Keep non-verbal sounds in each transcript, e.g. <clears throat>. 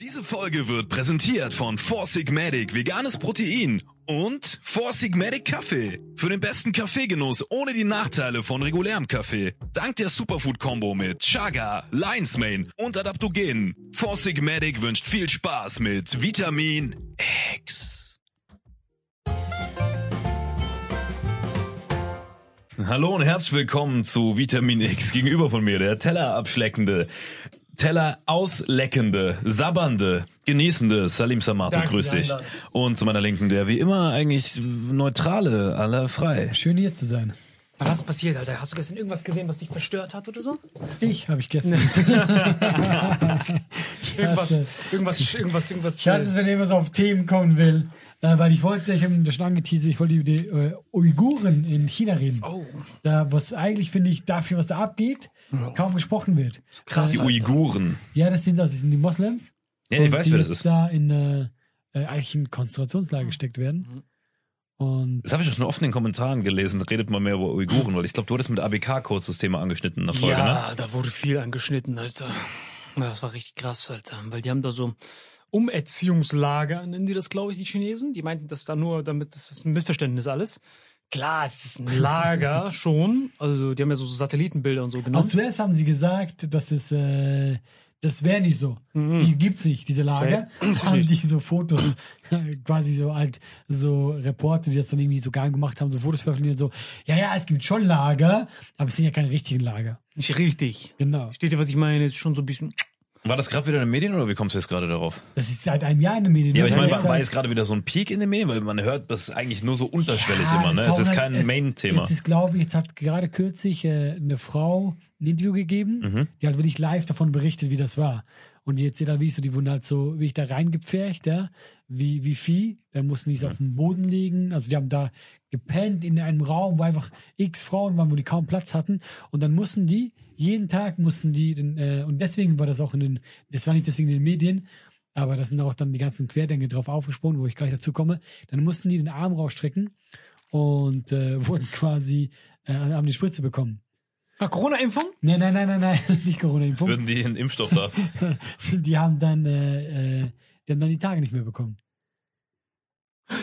Diese Folge wird präsentiert von Four Sigmatic veganes Protein und Four Sigmatic Kaffee. Für den besten Kaffeegenuss ohne die Nachteile von regulärem Kaffee. Dank der Superfood-Kombo mit Chaga, Lion's Mane und Adaptogenen. Four Sigmatic wünscht viel Spaß mit Vitamin X. Hallo und herzlich willkommen zu Vitamin X. Gegenüber von mir der Tellerabschleckende, Teller ausleckende, sabbernde, genießende Salim Samato, Danke grüß dich. Und zu meiner Linken der wie immer eigentlich neutrale, aller frei. Schön hier zu sein. Was ist passiert, Alter? Hast du gestern irgendwas gesehen, was dich verstört hat oder so? Ich habe ich gestern. <laughs> Irgendwas, irgendwas, irgendwas, irgendwas. Ich hasse es, wenn so auf Themen kommen will. Äh, weil ich wollte, ich habe das schon angeteasert, ich wollte über die äh, Uiguren in China reden. Oh, Da, was eigentlich, finde ich, dafür, was da abgeht, kaum gesprochen wird. krass. Die Alter. Uiguren. Ja, das sind, das sind die Moslems. Ja, ich weiß, die wer das jetzt ist. da in äh, äh, eigentlich in Konzentrationslager gesteckt werden. Und Das habe ich auch schon oft in den Kommentaren gelesen. Redet mal mehr über Uiguren, weil ich glaube, du hattest mit ABK kurz das Thema angeschnitten in der Folge, ne? Ja, da wurde viel angeschnitten, Alter. Ja, Das war richtig krass, Alter. Weil die haben da so Umerziehungslager, nennen die das, glaube ich, die Chinesen. Die meinten das da nur, damit das ist ein Missverständnis alles. Klar, es ist ein <laughs> Lager schon. Also, die haben ja so Satellitenbilder und so genommen. also zuerst haben sie gesagt, dass es, äh, das wäre nicht so. Mhm. Die gibt's nicht, diese Lager. <clears throat> haben die so Fotos, <laughs> quasi so halt, so Reporter, die das dann irgendwie so gar gemacht haben, so Fotos veröffentlicht und so, ja, ja, es gibt schon Lager, aber es sind ja keine richtigen Lager. Nicht richtig. Genau. Steht ihr, was ich meine? Ist schon so ein bisschen. War das gerade wieder in den Medien oder wie kommst du jetzt gerade darauf? Das ist seit einem Jahr in den Medien. Ja, aber ich meine, Jetzt war, war jetzt gerade wieder so ein Peak in den Medien, weil man hört, das ist eigentlich nur so unterschwellig Ja, immer, ne? es Es ist kein es- Main-Thema. Es ist, glaube ich, jetzt hat gerade kürzlich äh, eine Frau ein Interview gegeben, Mhm. die hat wirklich live davon berichtet, wie das war. Und die erzählt halt, wie ich so, die wurden halt so, wie ich da reingepfercht, ja, wie, wie Vieh. Dann mussten die Mhm. so auf dem Boden liegen. Also die haben da gepennt in einem Raum, wo einfach x Frauen waren, wo die kaum Platz hatten. Und dann mussten die jeden Tag mussten die, den, äh, und deswegen war das auch in den, das war nicht deswegen in den Medien, aber da sind auch dann die ganzen Querdenker drauf aufgesprungen, wo ich gleich dazu komme. Dann mussten die den Arm rausstrecken und äh, <laughs> wurden quasi, äh, haben die Spritze bekommen. Ah, Corona-Impfung? Nein, nein, nein, nein, nein, <laughs> nicht Corona-Impfung. Würden die einen Impfstoff da? <laughs> Die haben dann, äh, äh, die haben dann die Tage nicht mehr bekommen.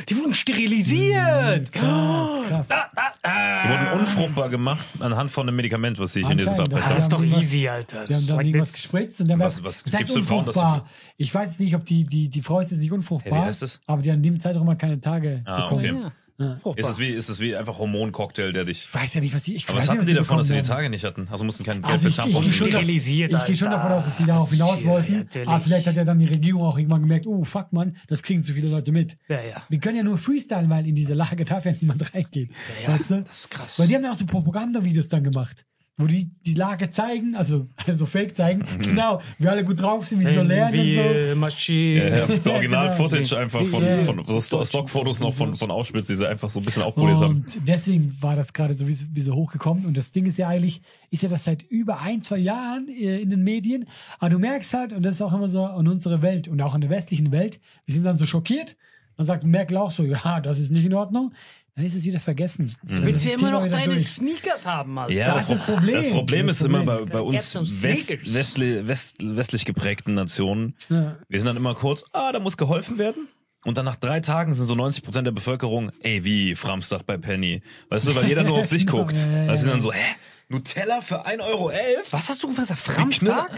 Die wurden sterilisiert. Krass, krass. Da, da, da. Die wurden unfruchtbar gemacht anhand von einem Medikament, was ich in diesem verpasst Ah, das ist habe. doch easy, Alter. Die haben dann irgendwas gespritzt und dann Was- was das heißt gibst du den Frauen, dass unfruchtbar. Ich weiß jetzt nicht, ob die, die, die Frau ist jetzt nicht unfruchtbar. Hey, wie heißt das? Aber die haben in dem Zeitraum mal keine Tage Ah, bekommen. okay. Ja. Ja. Fruchtbar. Ist es wie, ist es wie einfach Hormoncocktail, der dich. Ich weiß ja nicht, was die. Ich Aber weiß was nicht, hatten was die davon, dass sie die. Tage nicht hatten? Also mussten kein Geld Also für ich, ich, Tampons gehe schon, Sterilisiert, ich gehe schon davon aus, dass sie darauf hinaus Ja, wollten. natürlich. Aber vielleicht hat ja dann die Regierung auch irgendwann gemerkt, oh fuck man, das kriegen zu viele Leute mit. Ja, ja. Wir können ja nur freestylen, weil in diese Lage darf ja niemand reingehen. Ja, weißt du? Das ist krass. Weil die haben ja auch so Propagandavideos dann gemacht. Wo die die Lage zeigen, also, <laughs> also fake zeigen, genau, wir alle gut drauf sind, wie sie so lernen und so. Wie Maschine. Ja, ja, <laughs> das Original-Footage genau. einfach von, Ja. von so Sto- Stockfotos noch von, von Auschwitz, die sie einfach so ein bisschen aufpoliert haben. Und deswegen war das gerade so wie, so- wie so hochgekommen. Und das Ding ist ja eigentlich, ist ja das seit über ein, zwei Jahren äh, in den Medien. Aber du merkst halt, und das ist auch immer so in unserer Welt und auch in der westlichen Welt, wir sind dann so schockiert. Dann sagt Merkel auch so, ja, das ist nicht in Ordnung. Dann ist es wieder vergessen. Du willst ja Das immer noch deine durch. Sneakers haben, Alter. Ja, Das ist das Problem. Das Problem Das ist immer bei, bei uns West, westli, west, westlich geprägten Nationen. Ja. Wir sind dann immer kurz, ah, da muss geholfen werden. Und dann nach drei Tagen sind so 90 Prozent der Bevölkerung, ey, wie Framstag bei Penny. Weißt du, weil jeder nur auf sich <laughs> guckt. ja, ja, Also sind ja. dann so, hä? Nutella für 1,11 Euro? Was hast du gesagt? Framstag?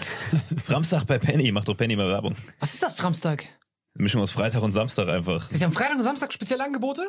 Framstag bei Penny, macht doch Penny mal Werbung. Was ist das, Framstag? Mischung aus Freitag und Samstag einfach. Ist ja am Freitag und Samstag spezielle Angebote?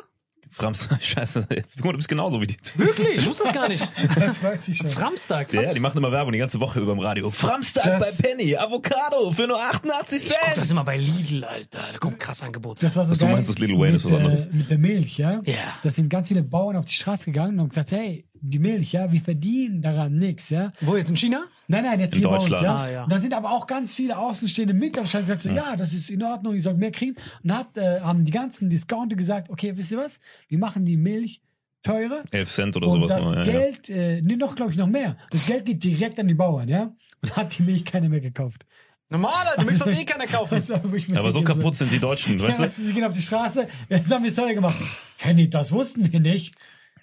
Framstag, <laughs> scheiße. Guck mal, du bist genauso wie die. Wirklich? Ich wusste das gar nicht. <laughs> Weiß ich schon. Framstag? Ja, die machen immer Werbung die ganze Woche über dem Radio. Framstag Das- bei Penny, Avocado für nur 88 ich guck Cent. das immer bei Lidl, Alter. Da kommen krasse Angebote. Das war so Was du geil meinst, das Lil Wayne mit, ist was anderes. Äh, mit der Milch, ja? Ja. Da sind ganz viele Bauern auf die Straße gegangen und haben gesagt, hey, die Milch, ja, wir verdienen daran nichts, ja? Wo jetzt in China? Nein, nein, jetzt In hier Deutschland. bei uns, ja. Ah, ja. Und dann sind aber auch ganz viele außenstehende Mitarbeiter gesagt, so, ja, das ist in Ordnung, ihr sollt mehr kriegen. Und hat, äh, haben die ganzen Discounter gesagt, okay, wisst ihr was? Wir machen die Milch teurer 11 Cent oder und sowas. das noch, ja, ja. Geld, äh, nee, noch, glaube ich, noch mehr. Das Geld geht direkt an die Bauern, ja? Und hat die Milch keiner mehr gekauft. Normal, Alter. Du willst doch eh keiner kaufen. Mir Aber so kaputt sind die Deutschen, Ja, weißt du? weißt du, sie gehen auf die Straße, jetzt haben wir es teuer gemacht. Kenny, das wussten wir nicht.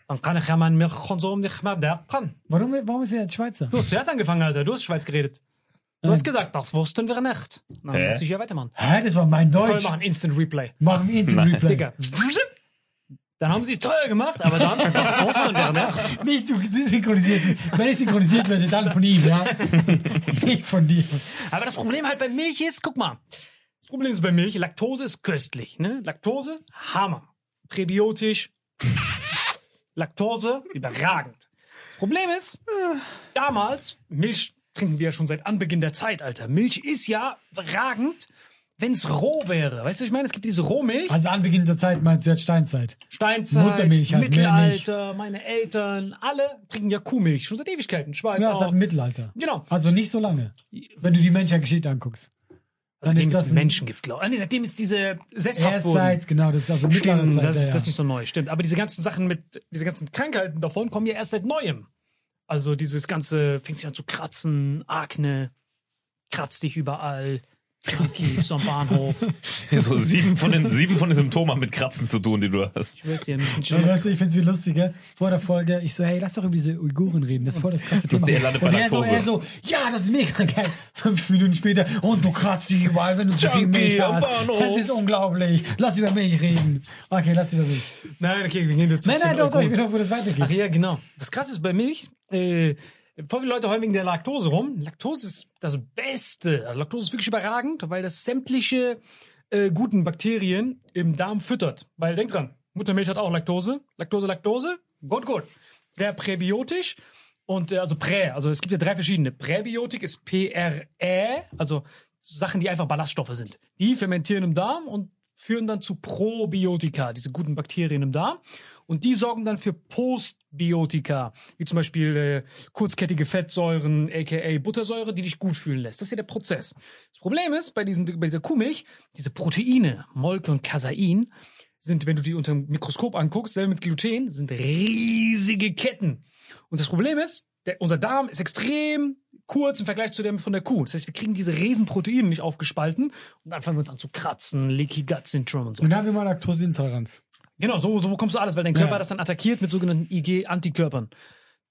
Dann kann ich ja meinen Milchkonsum nicht mehr decken. Warum, warum ist er jetzt Schweizer? Du hast zuerst angefangen, Alter. Du hast Schweiz geredet. Du hast gesagt, das wussten wir nicht. Dann Hä? muss ich ja weitermachen. Hä, das war mein Wir Deutsch. machen Instant Replay. Machen wir Instant Replay. Digga. Dann haben sie es teuer gemacht, aber dann, das wussten wir nicht. Nicht, du, du synchronisierst mich. Wenn ich synchronisiert werde, dann von ihm, ja? nicht von dir. Aber das Problem halt bei Milch ist, guck mal. Das Problem ist bei Milch, Laktose ist köstlich, ne? Laktose, Hammer. Präbiotisch, Laktose, überragend. Das Problem ist, damals, Milch trinken wir ja schon seit Anbeginn der Zeit, Alter. Milch ist ja überragend, wenn es roh wäre. Weißt du, ich meine, es gibt diese Rohmilch, Also Anbeginn der Zeit meinst du jetzt Steinzeit. Steinzeit, Muttermilch halt, Mittelalter, meine Eltern, alle trinken ja Kuhmilch, schon seit Ewigkeiten. Schweiz Ja, seit auch. dem Mittelalter. Genau. Also nicht so lange. Wenn du die Menschheitsgeschichte anguckst. Also Dann seitdem ist es das ein- Menschen gibt, glaube ich. Ah, nee, seitdem ist diese sesshaft wurden. Erstzeit, genau, das ist also Stimmt, Mittelalterzeit. das, ist- ja, das ist nicht so neu, stimmt. Aber diese ganzen Sachen mit, diese ganzen Krankheiten davon kommen ja erst seit Neuem. Also dieses ganze, fängt sich an zu kratzen, Akne, kratzt dich überall, Junkies am Bahnhof. <laughs> So sieben von den, sieben von den Symptomen haben mit Kratzen zu tun, die du hast. Ich weiß ja nicht. Ja, weißt du, ich find's viel lustiger. Vor der Folge, ich so, hey, lass doch über diese Uiguren reden. Das ist voll das krasse Thema. der landet bei und der so, er so, ja, das ist mega geil. Fünf Minuten später, und du kratzt dich überall, wenn du zu viel Milch am hast. Bahnhof. Das ist unglaublich. Lass über Milch reden. Okay, lass über Milch. Nein, okay, wir gehen jetzt Nein, zu nein, den doch, doch, ich will doch, wo das weitergeht. Ach ja, genau. Das krasse ist bei Milch, äh, voll viele Leute heulen wegen der Laktose rum. Laktose ist das Beste. Also Laktose ist wirklich überragend, weil das sämtliche äh, guten Bakterien im Darm füttert. Weil denk dran, Muttermilch hat auch Laktose. Laktose, Laktose, gut, gut. Sehr präbiotisch. Und äh, also Prä, also es gibt ja drei verschiedene. Präbiotik ist PRE, also Sachen, die einfach Ballaststoffe sind. Die fermentieren im Darm und führen dann zu Probiotika, diese guten Bakterien im Darm. Und die sorgen dann für Postbiotika, wie zum Beispiel äh, kurzkettige Fettsäuren, aka Buttersäure, die dich gut fühlen lässt. Das ist ja der Prozess. Das Problem ist, bei, diesen, bei dieser Kuhmilch, diese Proteine, Molke und Casein, sind, wenn du die unter dem Mikroskop anguckst, selber mit Gluten, sind riesige Ketten. Und das Problem ist, der, unser Darm ist extrem kurz im Vergleich zu dem von der Kuh. Das heißt, wir kriegen diese Riesenproteine nicht aufgespalten und dann fangen wir uns an zu kratzen, Leaky Gut Syndrome und so. Und dann haben wir mal Laktoseintoleranz. Genau, so, so bekommst du alles, weil dein Körper Ja. das dann attackiert mit sogenannten IG-Antikörpern.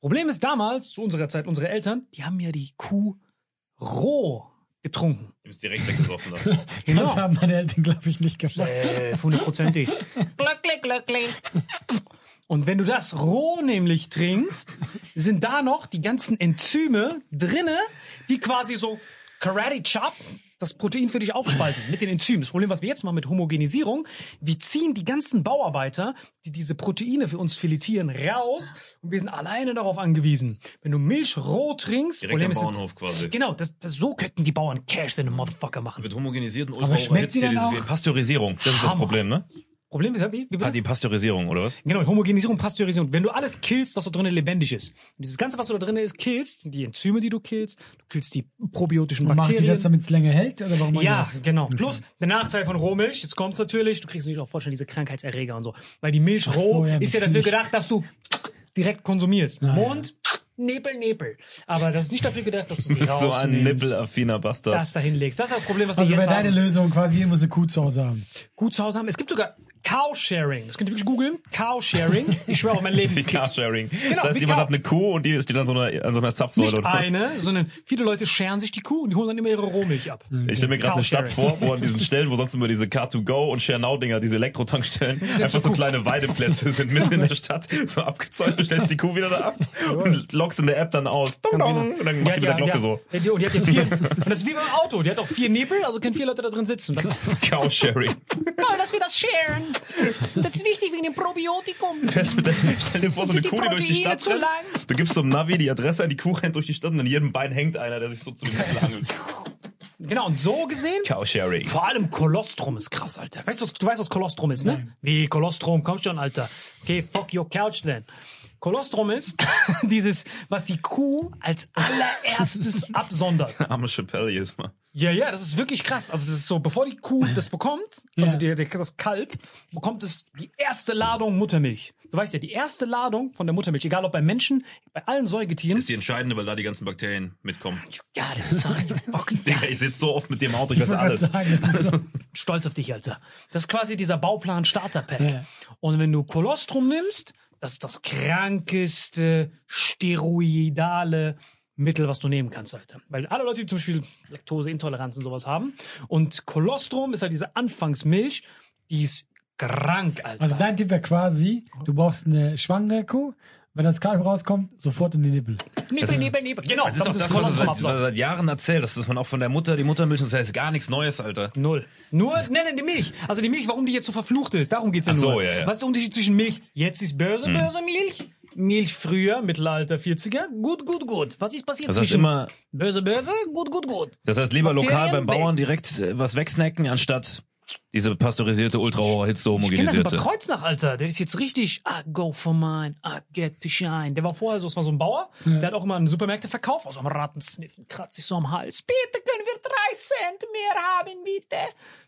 Problem ist damals, zu unserer Zeit, unsere Eltern, die haben ja die Kuh roh getrunken. Du bist direkt weggesoffen. Da. <laughs> Genau. Das haben meine Eltern, glaube ich, nicht gemacht. Äh, hundertprozentig. <laughs> glücklich, glücklich. Und wenn du das roh nämlich trinkst, sind da noch die ganzen Enzyme drinne, die quasi so Karate Chop das Protein für dich aufspalten mit den Enzymen. Das Problem, was wir jetzt machen mit Homogenisierung, wir ziehen die ganzen Bauarbeiter, die diese Proteine für uns filetieren, raus und wir sind alleine darauf angewiesen. Wenn du Milch roh trinkst, Direkt Problem am ist, Bauernhof quasi. Genau, das, das, so könnten die Bauern Cash den Motherfucker machen. Wird homogenisiert und ultra Aber schmeckt die überhitzt hier dann dieses auch? Pasteurisierung. Das ist das Hammer. Problem, ne? Problem ist, wie? wie bitte? Hat die Pasteurisierung, oder was? Genau, Homogenisierung, Pasteurisierung. Wenn du alles killst, was da drinnen lebendig ist. Und dieses Ganze, was du da drinnen ist, killst, sind die Enzyme, die du killst, du killst die probiotischen Und macht die Bakterien. das, damit es länger hält? Oder warum machen ja, genau. Plus der Nachteil von Rohmilch, jetzt kommt's natürlich, du kriegst natürlich auch vorstellen, diese Krankheitserreger und so. Weil die Milch roh so, ja, ist ja dafür gedacht, dass du direkt konsumierst. Ah, ja. Nebel, Nebel. Aber das ist nicht dafür gedacht, dass du sie bist so ein nippelaffiner Bastard. das dahin legst. Das ist das Problem, was wir Also wäre jetzt deine haben. Lösung quasi, ihr muss eine Kuh zu Hause haben. Gut zu Hause haben. Es gibt sogar Cow-Sharing. Das könnt ihr wirklich googeln. Cow-Sharing. <laughs> Ich schwöre auf mein Leben. Wie. <laughs> Carsharing. Genau, das heißt, jemand hat eine Kuh und die steht an so einer, an so einer Zapfsäule Nicht oder was? eine, sondern viele Leute scheren sich die Kuh und die holen dann immer ihre Rohmilch ab. Ich stelle mir gerade eine Stadt vor, wo an diesen <laughs> Stellen, wo sonst immer diese Car2Go und Share-Now-Dinger, diese Elektrotankstellen, einfach so Kuh. kleine Weideplätze sind mitten in der Stadt, so abgezäunt, du stellst die Kuh wieder da ab und loggst in der App dann aus. Dong, dong, und dann macht die mit der Glocke so. Ja, die, und die hat ja vier, <laughs> und das ist wie beim Auto, die hat auch vier Nebel, also können vier Leute da drin sitzen. Cowsharing. oh, dass wir das sharen. Das ist wichtig wegen dem Probiotikum. Fährst mit der, stell dir vor, so eine die Kuh, die durch die Stadt zu rennt. lang? Du gibst so einem Navi die Adresse an die Kuh, rennt durch die Stadt und an jedem Bein hängt einer, der sich so zu mir langelt. Genau, und so gesehen, Cowsharing. vor allem Kolostrum ist krass, Alter. Weißt du, was- du weißt, was Kolostrum ist, ne? Wie Kolostrum, komm schon, Alter. Okay, fuck your couch then. Kolostrum ist <laughs> dieses, was die Kuh als allererstes <laughs> absondert. Arme Chappelle jedes Mal. Ja, ja, das ist wirklich krass. Also das ist so, bevor die Kuh das bekommt, also die, die, das Kalb, bekommt es die erste Ladung Muttermilch. Du weißt ja, die erste Ladung von der Muttermilch, egal ob bei Menschen, bei allen Säugetieren, ist die entscheidende, weil da die ganzen Bakterien mitkommen. ja, das ist <laughs> fucking Digga, ich sitze so oft mit dir im Auto, ich weiß Ich alles. sagen, das ist so. stolz auf dich, Alter. Das ist quasi dieser Bauplan Starter Pack. Ja. Und wenn du Kolostrum nimmst, das ist das krankeste steroidale Mittel, was du nehmen kannst, Alter. Weil alle Leute, die zum Beispiel Laktoseintoleranz und sowas haben, und Kolostrum ist halt diese Anfangsmilch, die ist krank, Alter. Also dein Tipp wäre quasi, du brauchst eine schwangere Kuh, wenn das Kalb rauskommt, sofort in die Nippel. Nebel, Nebel, Nebel. Genau, Das ist doch das, was Kolostrum seit, seit Jahren erzählt. Das ist man auch von der Mutter, die Muttermilch, und das heißt gar nichts Neues, Alter. Null. Nur, nein, nein, die Milch. Also die Milch, warum die jetzt so verflucht ist, darum geht's ja Ach so, nur. ja, ja. Was ist der Unterschied zwischen Milch? Jetzt ist böse, böse Milch. Milch früher, Mittelalter, 40er. Gut, gut, gut. Was ist passiert Das heißt zwischen immer, böse, böse, gut, gut, gut. das heißt lieber lokal Bakterien, beim Bauern direkt äh, was wegsnacken, anstatt diese pasteurisierte, ultra hohe Hitze Ich kenne das über homogenisierte. Kreuznach, Alter. Der ist jetzt richtig, I go for mine, I get to shine. Der war vorher so, es war so ein Bauer, der hat auch immer in Supermärkte verkauft, also am Rattensniffen, kratzt sich so am Hals. Bitte können wir drei Cent mehr haben, bitte.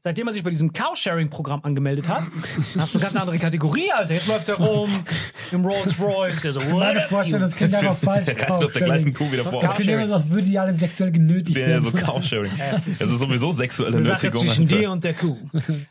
Seitdem er sich bei diesem Cow-Sharing-Programm angemeldet hat, <laughs> hast du eine ganz andere Kategorie, Alter. Jetzt läuft er rum im Rolls Royce. Der so, Meine Vorstellung, das klingt einfach falsch. Der <laughs> reitet auf der gleichen Kuh wieder vor. Das klingt immer so, als würde die alle sexuell genötigt werden. so Cowsharing. <laughs> Das ist sowieso sexuelle eine Sache Nötigung. zwischen dir und der Kuh.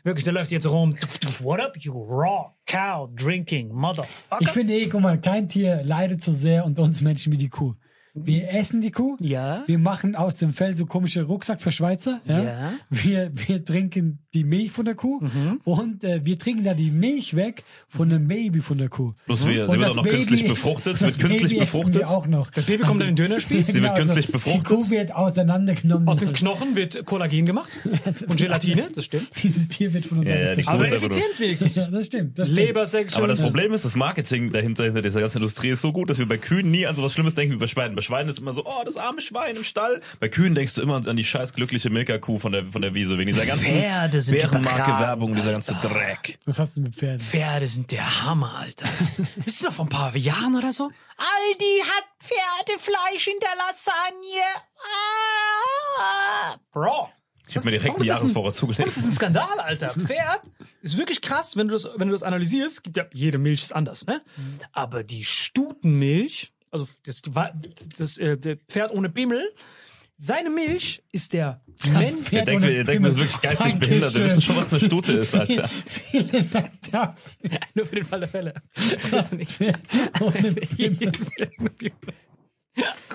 Wirklich, der läuft jetzt rum. What up, you raw cow drinking mother. Ich finde eh, guck mal, kein Tier leidet so sehr unter uns Menschen wie die Kuh. Wir essen die Kuh. Ja. Wir machen aus dem Fell so komische Rucksack für Schweizer. Ja. Ja. Wir, wir trinken die Milch von der Kuh Mhm. und äh, wir trinken da die Milch weg von dem Baby von der Kuh. Plus wir, Und sie wird das auch noch Baby künstlich ist- befruchtet. Wird künstlich Baby befruchtet. Wir auch noch. Das Baby kommt dann in den Dönerspieß. Sie wird künstlich befruchtet. Die Kuh wird auseinandergenommen. Aus dem Knochen wird Kollagen gemacht <laughs> und Gelatine, das stimmt. Dieses Tier wird von uns Ja, ja, Aber effizient wenigstens. Ja, das stimmt. Das stimmt. Lebersex. Aber das Problem ist, das Marketing dahinter, hinter dieser ganzen Industrie ist so gut, dass wir bei Kühen nie an sowas Schlimmes denken wie bei Schweinen. Bei Schweinen ist immer so, oh, das arme Schwein im Stall. Bei Kühen denkst du immer an die scheiß glückliche Milka-Kuh von der, von der Wiese, wegen dieser ganzen Pferde sind Bärenmarke-Werbung, dieser ganze Dreck. Was hast du mit Pferden? Pferde sind der Hammer, Alter. <laughs> Wisst ihr noch vor ein paar Jahren oder so? Aldi hat Pferdefleisch in der Lasagne. Ah. Bro. Ich habe mir direkt einen ist das ein- Jahresvorrat ist das zugelegt. ein Skandal, Alter? <laughs> Pferd ist wirklich krass, wenn du das, wenn du das analysierst. Gibt ja, jede Milch ist anders, ne? Aber die Stutenmilch Also das, das, äh, der Pferd ohne Bimmel. Seine Milch ist der Mensch. Pferd denkt, der denkt, ist Pimmel. wirklich geistig Dankeschön. behindert. Wir wissen schon, was eine Stute ist, Alter. <laughs> Vielen Dank dafür. Nur für den Fall der Fälle. Das Pferd ohne. <laughs>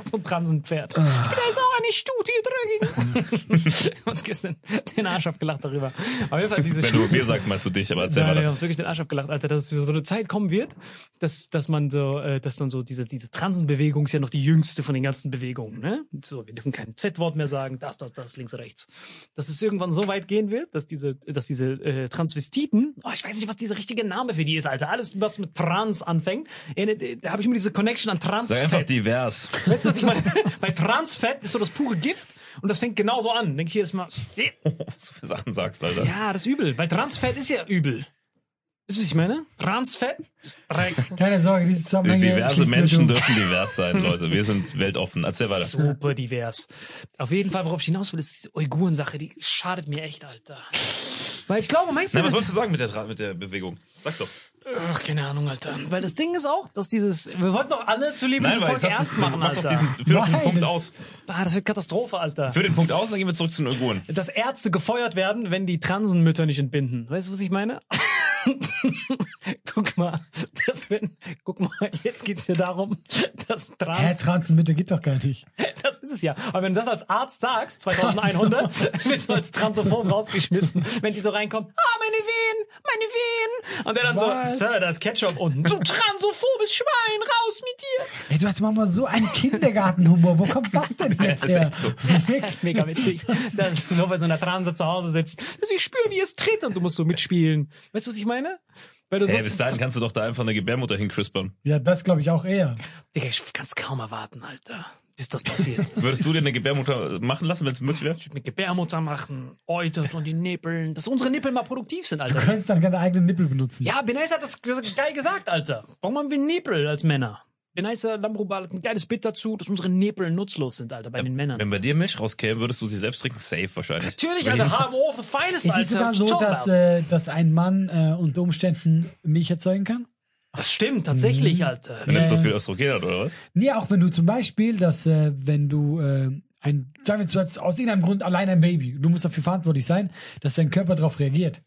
<laughs> so ein Transenpferd. Ah. Da ist auch eine Stute hier drin. Wir <laughs> haben uns gestern den Arsch abgelacht darüber. Auf jeden Fall diese Wenn du wir sagst, meinst du dich, aber erzähl wir mal. haben uns wirklich den Arsch abgelacht, Alter, dass es so eine Zeit kommen wird, dass, dass man so, äh, dass dann so diese, diese Transenbewegung ist ja noch die jüngste von den ganzen Bewegungen, ne? So, wir dürfen kein Z-Wort mehr sagen, das, das, das, links, rechts. Dass es irgendwann so weit gehen wird, dass diese, dass diese äh, Transvestiten, oh, ich weiß nicht, was dieser richtige Name für die ist, Alter. Alles, was mit Trans anfängt, äh, da habe ich immer diese Connection an Sag einfach Transfett. divers. Weißt du, was ich meine? <laughs> Bei Transfett ist so das pure Gift und das fängt genauso an. Denk ich jedes Mal, Was du für Sachen sagst, Alter. ja, das ist übel, weil Transfett ist ja übel. Weißt du, was ich meine? Transfett? <laughs> Keine Sorge, diese Zusammenhänge. Diverse Menschen dürfen divers sein, <laughs> Leute. Wir sind weltoffen. Erzähl weiter. Super divers. Auf jeden Fall, worauf ich hinaus will, ist diese Uiguren-Sache, die schadet mir echt, Alter. Weil ich glaube, meinst du, Na, was wolltest du sagen mit der, mit der Bewegung? Sag doch. Ach, keine Ahnung, Alter. Weil das Ding ist auch, dass dieses, wir wollten doch alle Nein, weil Folge jetzt hast ernst machen, mach doch Alter. diesen führ doch den Nein, Punkt das- aus. Ah, das wird Katastrophe, Alter. Führ den Punkt aus und dann gehen wir zurück zu den Uiguren. Dass Ärzte gefeuert werden, wenn die Transenmütter nicht entbinden. Weißt du, was ich meine? <laughs> guck mal, das wird, guck mal, jetzt geht's hier darum, dass Hä, Trans, Transmitte geht doch gar nicht. das ist es ja. Aber wenn du das als Arzt sagst, 2100, bist <laughs> du als Transophom rausgeschmissen, wenn die so reinkommen, ah, meine Venen, meine Venen. Und der dann Was? so, Sir, da ist Ketchup unten. Du transophobes Schwein, raus mit dir. Ey, du hast manchmal so einen Kindergartenhumor. Wo kommt das denn <laughs> jetzt ist her? echt so. Das ist mega witzig. Dass du so bei so einer Transe zu Hause sitzt. Dass ich spüre, wie es tritt und du musst so mitspielen. Weißt du, was ich meine? Weil du Hey, sonst- bis dahin <laughs> kannst du doch da einfach eine Gebärmutter hinkrispern. Ja, das glaube ich auch eher. Digga, ich kann's kaum erwarten, Alter. Bis das passiert. <laughs> Würdest du dir eine Gebärmutter machen lassen, wenn es möglich wäre? mit Gebärmutter machen, Euters und die Nippeln. Dass unsere Nippel mal produktiv sind, Du Alter. könntest dann deine eigenen Nippel benutzen. Ja, Benays hat das geil gesagt, Alter. Warum haben wir Nippel als Männer? Benays Lambrobal hat ein geiles Bit dazu, dass unsere Nippel nutzlos sind, Alter, bei den Männern. Wenn bei dir Milch rauskäme, würdest du sie selbst trinken? Safe wahrscheinlich. Natürlich, Alter, ich- HMO für Feines, Es Alter. ist sogar so, dass, äh, dass ein Mann äh, unter Umständen Milch erzeugen kann. Das stimmt, tatsächlich, Alter. Wenn es so äh, viel Östrogen hat, oder was? Nee, auch wenn du zum Beispiel, dass äh, wenn du äh, ein, sagen wir, du hast aus irgendeinem Grund allein ein Baby, du musst dafür verantwortlich sein, dass dein Körper darauf reagiert.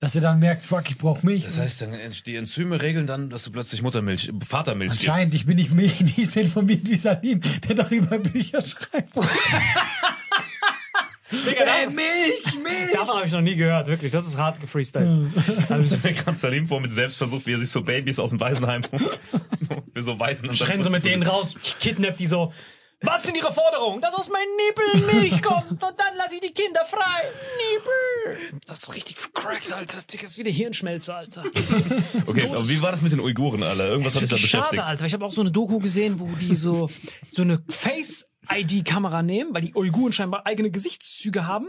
Dass er dann merkt, fuck, ich brauche Milch. Das heißt, dann, die Enzyme regeln dann, dass du plötzlich Muttermilch, Vatermilch Anscheinend, gibst. ich bin nicht so <laughs> informiert wie Salim, der darüber Bücher schreibt. Digga, davon, Milch, Milch! davon habe ich noch nie gehört, wirklich. Das ist hart gefreestylt. <laughs> Also, Mir kannst Salim vor mit Selbstversuch, wie er sich so Babys aus dem Waisenheim holt. <laughs> so, wie so Waisen. ich renn so mit denen raus, ich kidnapp die so. Was sind ihre Forderungen? Dass aus meinen Nippeln Milch <laughs> kommt und dann lasse ich die Kinder frei. Nippel! Das ist richtig Cracks, Alter. Digga, das ist wie der Hirnschmelze, Alter. <laughs> Okay, aber wie war das mit den Uiguren, Alter? Irgendwas hat dich da beschäftigt. Schade, Alter. Ich habe auch so eine Doku gesehen, wo die so, so eine Face-ID-Kamera nehmen, weil die Uiguren scheinbar eigene Gesichtszüge haben.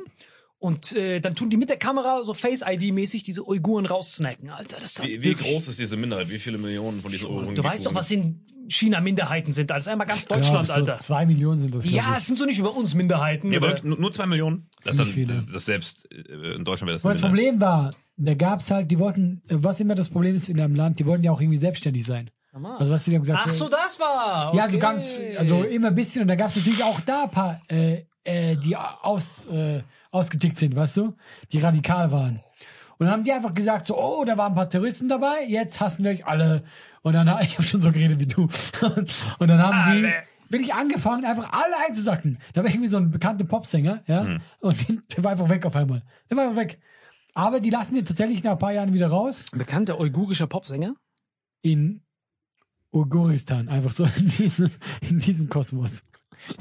Und äh, dann tun die mit der Kamera so Face-ID-mäßig diese Uiguren raussnacken, Alter. Das ist Wie, wie groß ist diese Minderheit? Wie viele Millionen von diesen Uiguren? Du weißt doch, was in China Minderheiten sind. Das ist einmal ganz Deutschland, so Alter. Zwei Millionen sind das. glaub Ja, es sind so nicht über uns Minderheiten. Ja, aber nur zwei Millionen? Das, dann, viele. das, das selbst äh, in Deutschland wäre das Aber das. Problem war, da gab's halt, die wollten, was immer das Problem ist in einem Land, die wollten ja auch irgendwie selbstständig sein. Also was die haben gesagt, Ach so, das war. ja, so okay. ganz, also immer ein bisschen und da gab's natürlich auch da ein paar, äh, äh, die aus, äh, ausgetickt sind, weißt du, die radikal waren. Und dann haben die einfach gesagt so, oh, da waren ein paar Terroristen dabei, jetzt hassen wir euch alle. Und dann, <laughs> ich habe schon so geredet wie du. Und dann haben Alle. die, bin ich angefangen, einfach alle einzusacken. Da war irgendwie so ein bekannter Popsänger, ja, und den, der war einfach weg auf einmal. Der war einfach weg. Aber die lassen den tatsächlich nach ein paar Jahren wieder raus Bekannter uigurischer Popsänger? in Uiguristan, einfach so in diesem, in diesem Kosmos.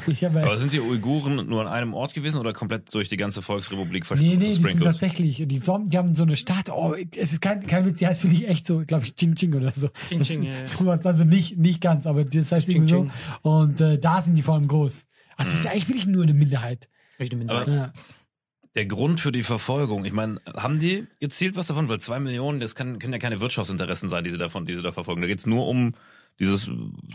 Ich habe Aber sind die Uiguren nur an einem Ort gewesen oder komplett durch die ganze Volksrepublik vers Nee, nee, die sind tatsächlich, die, haben- die haben so eine Stadt, oh, es ist kein, kein Witz, die heißt wirklich echt so, glaube ich, Ching Ching oder so. Ching Ching, ja, ja. Sowas, also nicht, nicht ganz, aber das heißt Ching irgendwie so. Ching. Und äh, da sind die vor allem groß. Also es ist ja eigentlich wirklich nur eine Minderheit. Richtig Minderheit. Aber- Ja. Der Grund für die Verfolgung, ich meine, haben die gezielt was davon? Weil zwei Millionen, das kann, können ja keine Wirtschaftsinteressen sein, die sie davon, die sie da verfolgen. Da geht's nur um dieses,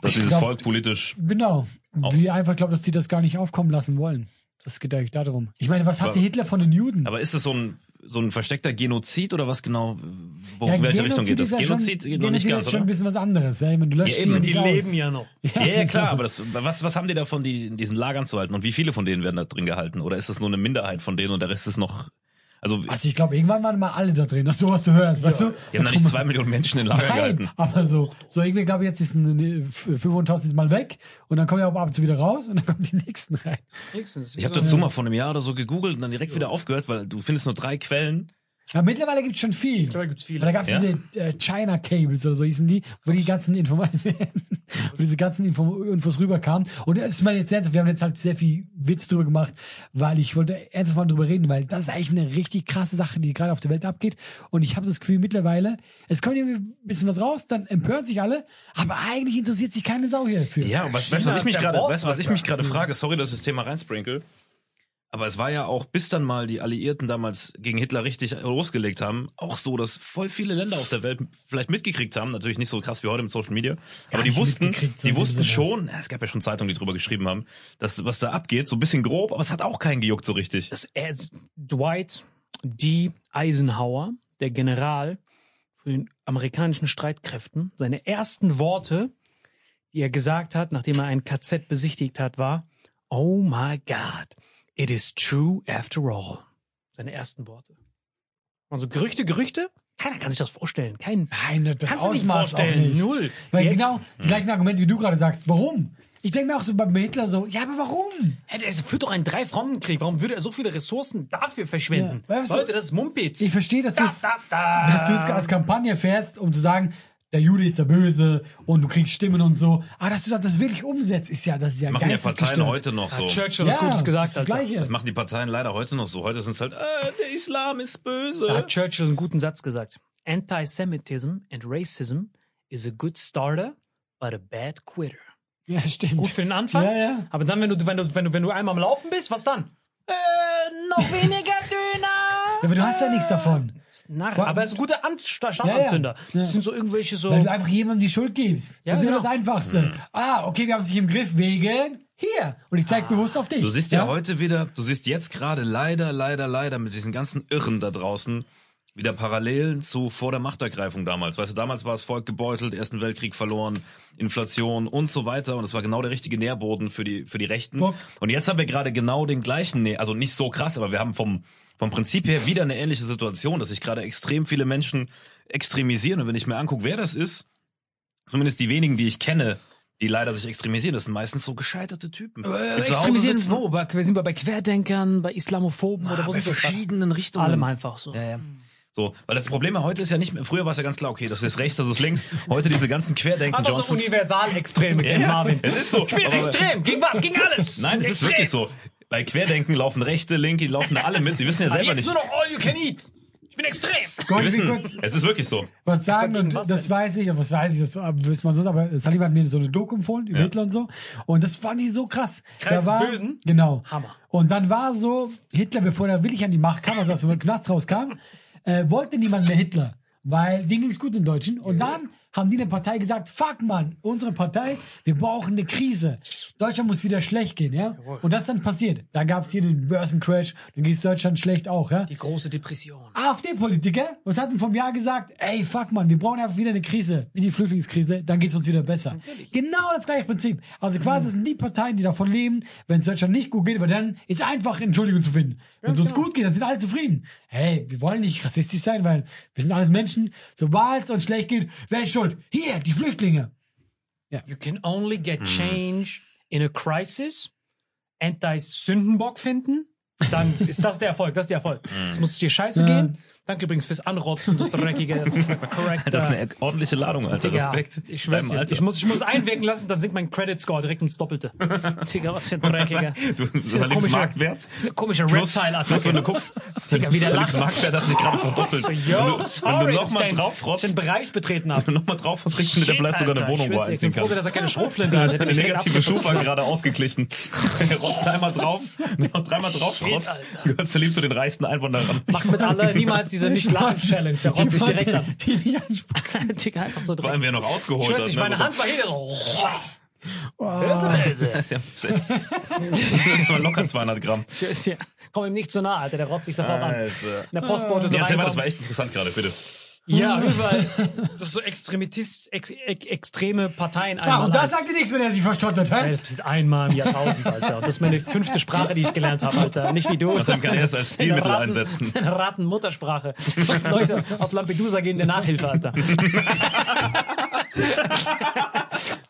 dass Ich dieses glaub- Volk politisch. Genau. Auch. Die einfach glauben, dass die das gar nicht aufkommen lassen wollen. Das geht eigentlich darum. Ich meine, was hatte Aber- Hitler von den Juden? Aber ist es so ein, so ein versteckter Genozid oder was genau? Wo, Ja, welche Richtung geht das? ist ja Genozid schon, geht noch nicht Genozid ganz, ist schon ein bisschen was anderes. Ja? Ich meine, du löscht Ja, eben, die, Die leben aus. ja noch. Ja, ja, klar, klar. aber das, was, was haben die davon, die in diesen Lagern zu halten? Und wie viele von denen werden da drin gehalten? Oder ist es nur eine Minderheit von denen und der Rest ist noch. Also, Also ich glaube, irgendwann waren mal alle da drin, dass du was du hörst, weißt du? die haben da nicht zwei Millionen Menschen in Lager gehalten. Nein, aber so, so irgendwie glaube ich, jetzt ist ein 25 Mal weg und dann kommen ja auch ab und zu wieder raus und dann kommen die nächsten rein. Nächstens. Ich habe dazu mal vor einem Jahr oder so gegoogelt und dann direkt wieder aufgehört, weil du findest nur drei Quellen. Aber mittlerweile gibt es schon viel. Da gibt's viele. Weil da gab es Ja? diese äh, China Cables oder so hießen die, wo die ganzen Informationen, <laughs> wo diese ganzen Info Infos rüberkamen. Und das ist meine jetzt ernsthaft, wir haben jetzt halt sehr viel Witz drüber gemacht, weil ich wollte ernsthaft mal drüber reden, weil das ist eigentlich eine richtig krasse Sache, die gerade auf der Welt abgeht. Und ich habe das Gefühl mittlerweile, es kommt irgendwie ein bisschen was raus, dann empören sich alle, aber eigentlich interessiert sich keine Sau hierfür. Ja, und weißt du, China was ich mich gerade, weißt, was ich mich gerade frage? Sorry, dass ich das Thema reinsprinkle. Aber es war ja auch, bis dann mal die Alliierten damals gegen Hitler richtig losgelegt haben, auch so, dass voll viele Länder auf der Welt vielleicht mitgekriegt haben, natürlich nicht so krass wie heute mit Social Media, aber die wussten, so die wussten schon, ja, es gab ja schon Zeitungen, die drüber geschrieben haben, dass was da abgeht, so ein bisschen grob, aber es hat auch keinen gejuckt so richtig. Das ist Dwight D. Eisenhower, der General für den amerikanischen Streitkräften, seine ersten Worte, die er gesagt hat, nachdem er ein KZ besichtigt hat, war, Oh my God, it is true after all. Seine ersten Worte. Also Gerüchte, Gerüchte? Keiner kann sich das vorstellen. Kein, Nein, das kannst du nicht Ausmaß vorstellen. nicht. Null. Weil Jetzt- genau die gleichen Argumente, wie du gerade sagst. Warum? Ich denke mir auch so bei Hitler so, ja, aber warum? Hey, der führt doch einen Drei-Fronten-Krieg. Warum würde er so viele Ressourcen dafür verschwenden? Ja, Leute, das ist Mumpitz. Ich verstehe, dass du es Da, da, da. dass du es als Kampagne fährst, um zu sagen, der Jude ist der Böse und du kriegst Stimmen und so. Aber dass du das wirklich umsetzt, ist ja, das ist ja Machen ja Parteien heute noch so. Hat Churchill Ja, was Gutes gesagt. das ist das. Gleiche. Das machen die Parteien leider heute noch so. Heute sind es halt, äh, der Islam ist böse. Da hat Churchill einen guten Satz gesagt. Antisemitism and racism is a good starter, but a bad quitter. Ja, stimmt. Gut für den Anfang. Ja, ja. Aber dann, wenn du, wenn du, wenn du, wenn du einmal am Laufen bist, was dann? Äh, noch weniger Döner. Ja, aber du hast ja nichts davon. Nach, Wa- aber es ist ein guter An Sta- Startanzünder. Ja, ja. Das sind so irgendwelche so. Weil du einfach jemandem die Schuld gibst. Ja, das ist immer genau. das Einfachste. Ah, okay, wir haben es nicht im Griff wegen hier. Und ich zeig bewusst auf dich. Du siehst ja, heute wieder, du siehst jetzt gerade leider, leider, leider mit diesen ganzen Irren da draußen wieder Parallelen zu vor der Machtergreifung damals. Weißt du, damals war das Volk gebeutelt, Ersten Weltkrieg verloren, Inflation und so weiter. Und es war genau der richtige Nährboden für die, für die Rechten. Guck. Und jetzt haben wir gerade genau den gleichen, Nähr- also nicht so krass, aber wir haben vom, vom Prinzip her wieder eine ähnliche Situation, dass sich gerade extrem viele Menschen extremisieren. Und wenn ich mir angucke, wer das ist, zumindest die wenigen, die ich kenne, die leider sich extremisieren, das sind meistens so gescheiterte Typen. äh, extremisieren sitzen, wo? Bei, sind wir bei Querdenkern, bei Islamophoben oder wo bei sind wir? verschiedenen Richtungen. Allem einfach so. Ja, ja. So, weil das Problem heute ist ja nicht mehr, früher war es ja ganz klar, okay, das ist rechts, das ist links. Heute diese ganzen Querdenken Aber so Johnsons. Universalextreme, Ken Ja, Marvin. es ist so. Ich bin jetzt extrem. Gegen was? Gegen alles. Nein, es ist wirklich so. Bei Querdenken laufen Rechte, Linke, die laufen da alle mit. Die wissen ja Aber selber jetzt nicht. nur noch all you can eat. Ich bin extrem. Ich will wissen, kurz es ist wirklich so. was sagen und was das weiß ich, und was weiß ich, das wüsste man so, aber Salim hat mir so eine Doku empfohlen über Ja. Hitler und so. Und das fand ich so krass. Kreis da des war, Bösen? Genau. Hammer. Und dann war so, Hitler, bevor er wirklich an die Macht kam, also aus dem Knast rauskam, äh, wollte niemand mehr Hitler. Weil denen ging's gut im Deutschen. Und dann haben die der Partei gesagt, fuck man, unsere Partei, wir brauchen eine Krise. Deutschland muss wieder schlecht gehen, ja? Und das ist dann passiert. Da gab's hier den Börsencrash, dann ging's Deutschland schlecht auch, ja? Die große Depression. AfD-Politiker, was hatten vom Jahr gesagt? Ey, fuck man, wir brauchen einfach wieder eine Krise, wie die Flüchtlingskrise, dann geht's uns wieder besser. Genau das gleiche Prinzip. Also quasi sind die Parteien, die davon leben, wenn es Deutschland nicht gut geht, weil dann ist einfach Entschuldigung zu finden. Wenn es uns gut geht, dann sind alle zufrieden. Hey, wir wollen nicht rassistisch sein, weil wir sind alles Menschen. Sobald es uns schlecht geht, wer ist schuld? Hier, die Flüchtlinge. You can only get change in a crisis. Anti-Sündenbock finden. Dann <laughs> ist das der Erfolg. Das ist der Erfolg. Es muss dir scheiße gehen. Danke übrigens fürs Anrotzen, du dreckige. <laughs> Das ist eine ordentliche Ladung, Alter. Digga, Respekt. Ich schwör's dir. Ich muss, ich muss einwirken lassen, dann sinkt mein Credit Score direkt ins Doppelte. Digga, was für ein dreckiger. <laughs> Du, Das ist ist komische- Marktwert. Komische Reptile-Attacke. wenn du guckst, <laughs> Digga, wie der lacht. Marktwert hat sich gerade verdoppelt. Yo, wenn du, wenn sorry, du nochmal ich dein- drauf dass ich rotzt, den Bereich betreten habe. wenn du nochmal drauf rotzt, kriegst du dir vielleicht sogar eine Wohnung, wo er Ich einziehen bin froh, kann. dass er keine Schrotflinte hat. Eine negative. Schufa gerade ausgeglichen. Rotzt einmal drauf, noch dreimal drauf, rotzt, gehört Salim zu den reichsten Einwohnern. Macht mit alle niemals diese Nicht-Lachen-Challenge. Der rotzt sich direkt an. Die nicht ansprechen. <laughs> Digga, einfach so Vor allem, direkt. wer noch Ich ausgeholt weiß hat. nicht, ne? meine So- Hand war hier so. <laughs> Das ist ja- das ist mal locker 200 Gramm. Ich weiß ja. Komm ihm nicht zu nah, Alter, der rotzt sich sofort an. Alter. Der Postbote so Ja, das war echt interessant gerade, bitte. Ja, <laughs> überall. Das ist so Extremitist, ex, ex, extreme Parteien. Einmal und da sagt ihr nichts, wenn er sich verstottert, hä? das passiert einmal im Jahrtausend, Alter. Und das ist meine fünfte Sprache, die ich gelernt habe, Alter. Nicht wie du. Außerdem kann er es als Stilmittel Raten- einsetzen. Seine Raten-Muttersprache. Leute aus Lampedusa geben dir Nachhilfe, Alter. <laughs>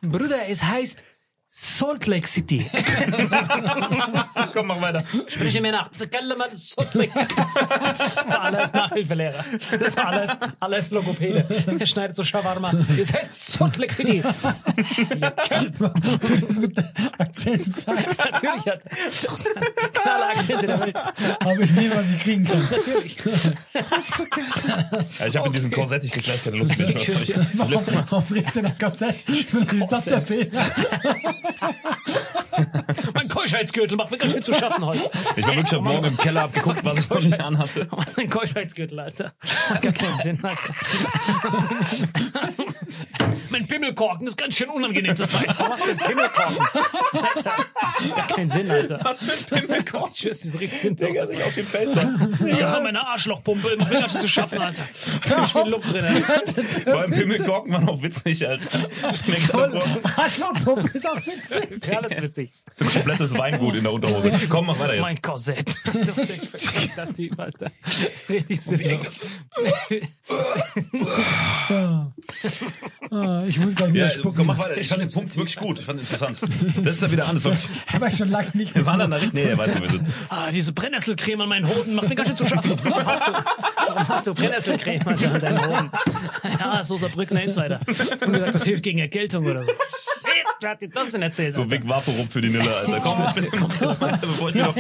Bruder, es heißt Salt Lake City. <laughs> Komm, mach weiter. Spreche mir nach. Salt Lake. Das war alles Nachhilfelehrer. Das war alles, alles Logopäde. Er schneidet so Shawarma. Das heißt Salt Lake City. Du das mit Akzent sagst, Natürlich hat alle Akzente der Welt. aber ich nehme, was ich kriegen kann. Natürlich. Ja, ich habe in diesem Korsett, ich krieg gleich keine Lust mehr. Ich. Warum, warum drehst du nach Korsett? Ist das der Fehler? <laughs> <laughs> Mein Keuschheitsgürtel macht mir ganz schön zu schaffen heute. Ich war wirklich heute Morgen im Keller abgeguckt, was ich noch nicht anhatte. Mein Keuschheitsgürtel, Alter. Hat gar keinen Sinn, Alter. <laughs> mein Pimmelkorken ist ganz schön unangenehm zur Zeit. <laughs> Was für ein Pimmelkorken? Alter. Hat Gar keinen Sinn, Alter. Was für ein Pimmelkorn. Ich schwör's, das ist richtig sinnlos. Digga, sich auf den Felser. Ja, meine Arschlochpumpe ganz schön zu schaffen, Alter. Ich viel Luft drin. <laughs> Vor allem Pimmelkorken war noch witzig, Alter. Arschlochpuppe ist auch witzig. Ja, das ist witzig. So ein komplettes Weingut in der Unterhose. Komm, mach weiter jetzt. Mein Korsett. <laughs> Du bist echt ein Typ, Alter. Richtig sinnlos. Ich muss gerade wieder Ja, spucken. komm, mach weiter. Ich fand den Punkt wirklich gut. Ich fand ihn interessant. <laughs> Setz da wieder an. Das war ich schon lange nicht wir waren an der richtigen. Nee, er weiß, wo wir sind. Ah, diese Brennnesselcreme an meinen Hoden macht mir ganz schön zu schaffen. Warum hast du, warum hast du Brennnesselcreme an deinen Hoden? Ja, so Saarbrückener Insider. Und gesagt, das hilft gegen Erkältung oder so. Wer hat dir das denn erzählt? So? Vic Vaporub für die Nille, Alter. Komm, bitte, komm jetzt weiter, bevor ich mir noch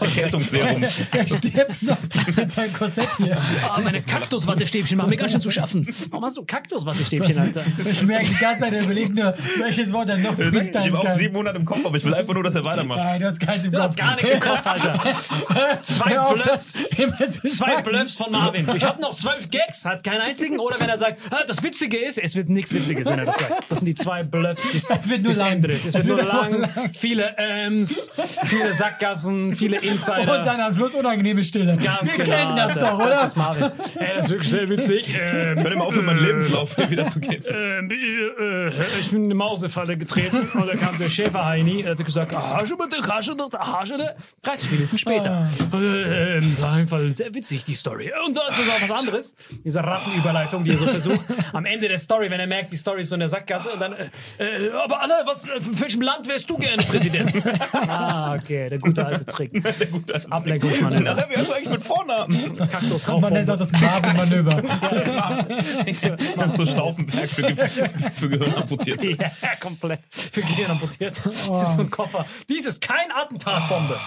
Erkältungsserum. Der stirbt noch mit seinem Korsett hier. Ah, meine Kaktuswattestäbchen machen mir ganz schön zu schaffen. Warum hast du Kaktuswattestäbchen, Alter? Ich merke die ganze Zeit, er überlegt nur, welches Wort er noch Ich freestylen habe auch kann. 700 im Kopf, aber ich will einfach nur, dass er weitermacht. Nein, du hast keins im Du Kopf. hast gar nichts im Kopf, Alter. Zwei Bluffs. Zwei. Bluffs von Marvin. Ich habe noch zwölf Gags, hat keinen einzigen. Oder wenn er sagt, ah, das Witzige ist, es wird nichts Witziges, wenn er das sagt. Das sind die zwei Bluffs des, Es wird nur lang. Endres. Es Es wird nur wird auch lang, lang. viele Äms, viele Sackgassen, viele Insider. Und dann am Schluss unangenehme Stille. Ganz Wir genau, kennen das Alter. doch, oder? Das ist Marvin. Ey, das ist wirklich sehr witzig. Ähm, Hör mal auf, mit meinem Lebenslauf wieder zu gehen. ähm, äh, ich bin in eine Mausefalle getreten und da kam der Schäfer Heini, hat gesagt, ah, du bitte, hast du bitte? 30 Minuten später. Äh, Ähm, das war einfach sehr witzig, die Story. Und da ist noch was anderes. Diese Rattenüberleitung, die er so versucht. Am Ende der Story, wenn er merkt, die Story ist so in der Sackgasse und dann, äh, äh, aber Anna, was, äh, für welchem Land wärst du gerne Präsident? <laughs> ah, okay, der gute alte Trick. <laughs> Der gute ist Ablenkungsmanöver. Alter, wie hast du eigentlich mit Vornamen? Kaktus Man nennt es auch das Marvin-Manöver. <laughs> Das ist so Stauffenberg für, Ge für Gehirnamputierte. Ja, komplett. Für Gehirn amputiert. Das ist so ein Koffer. Dies ist kein Attentatbombe.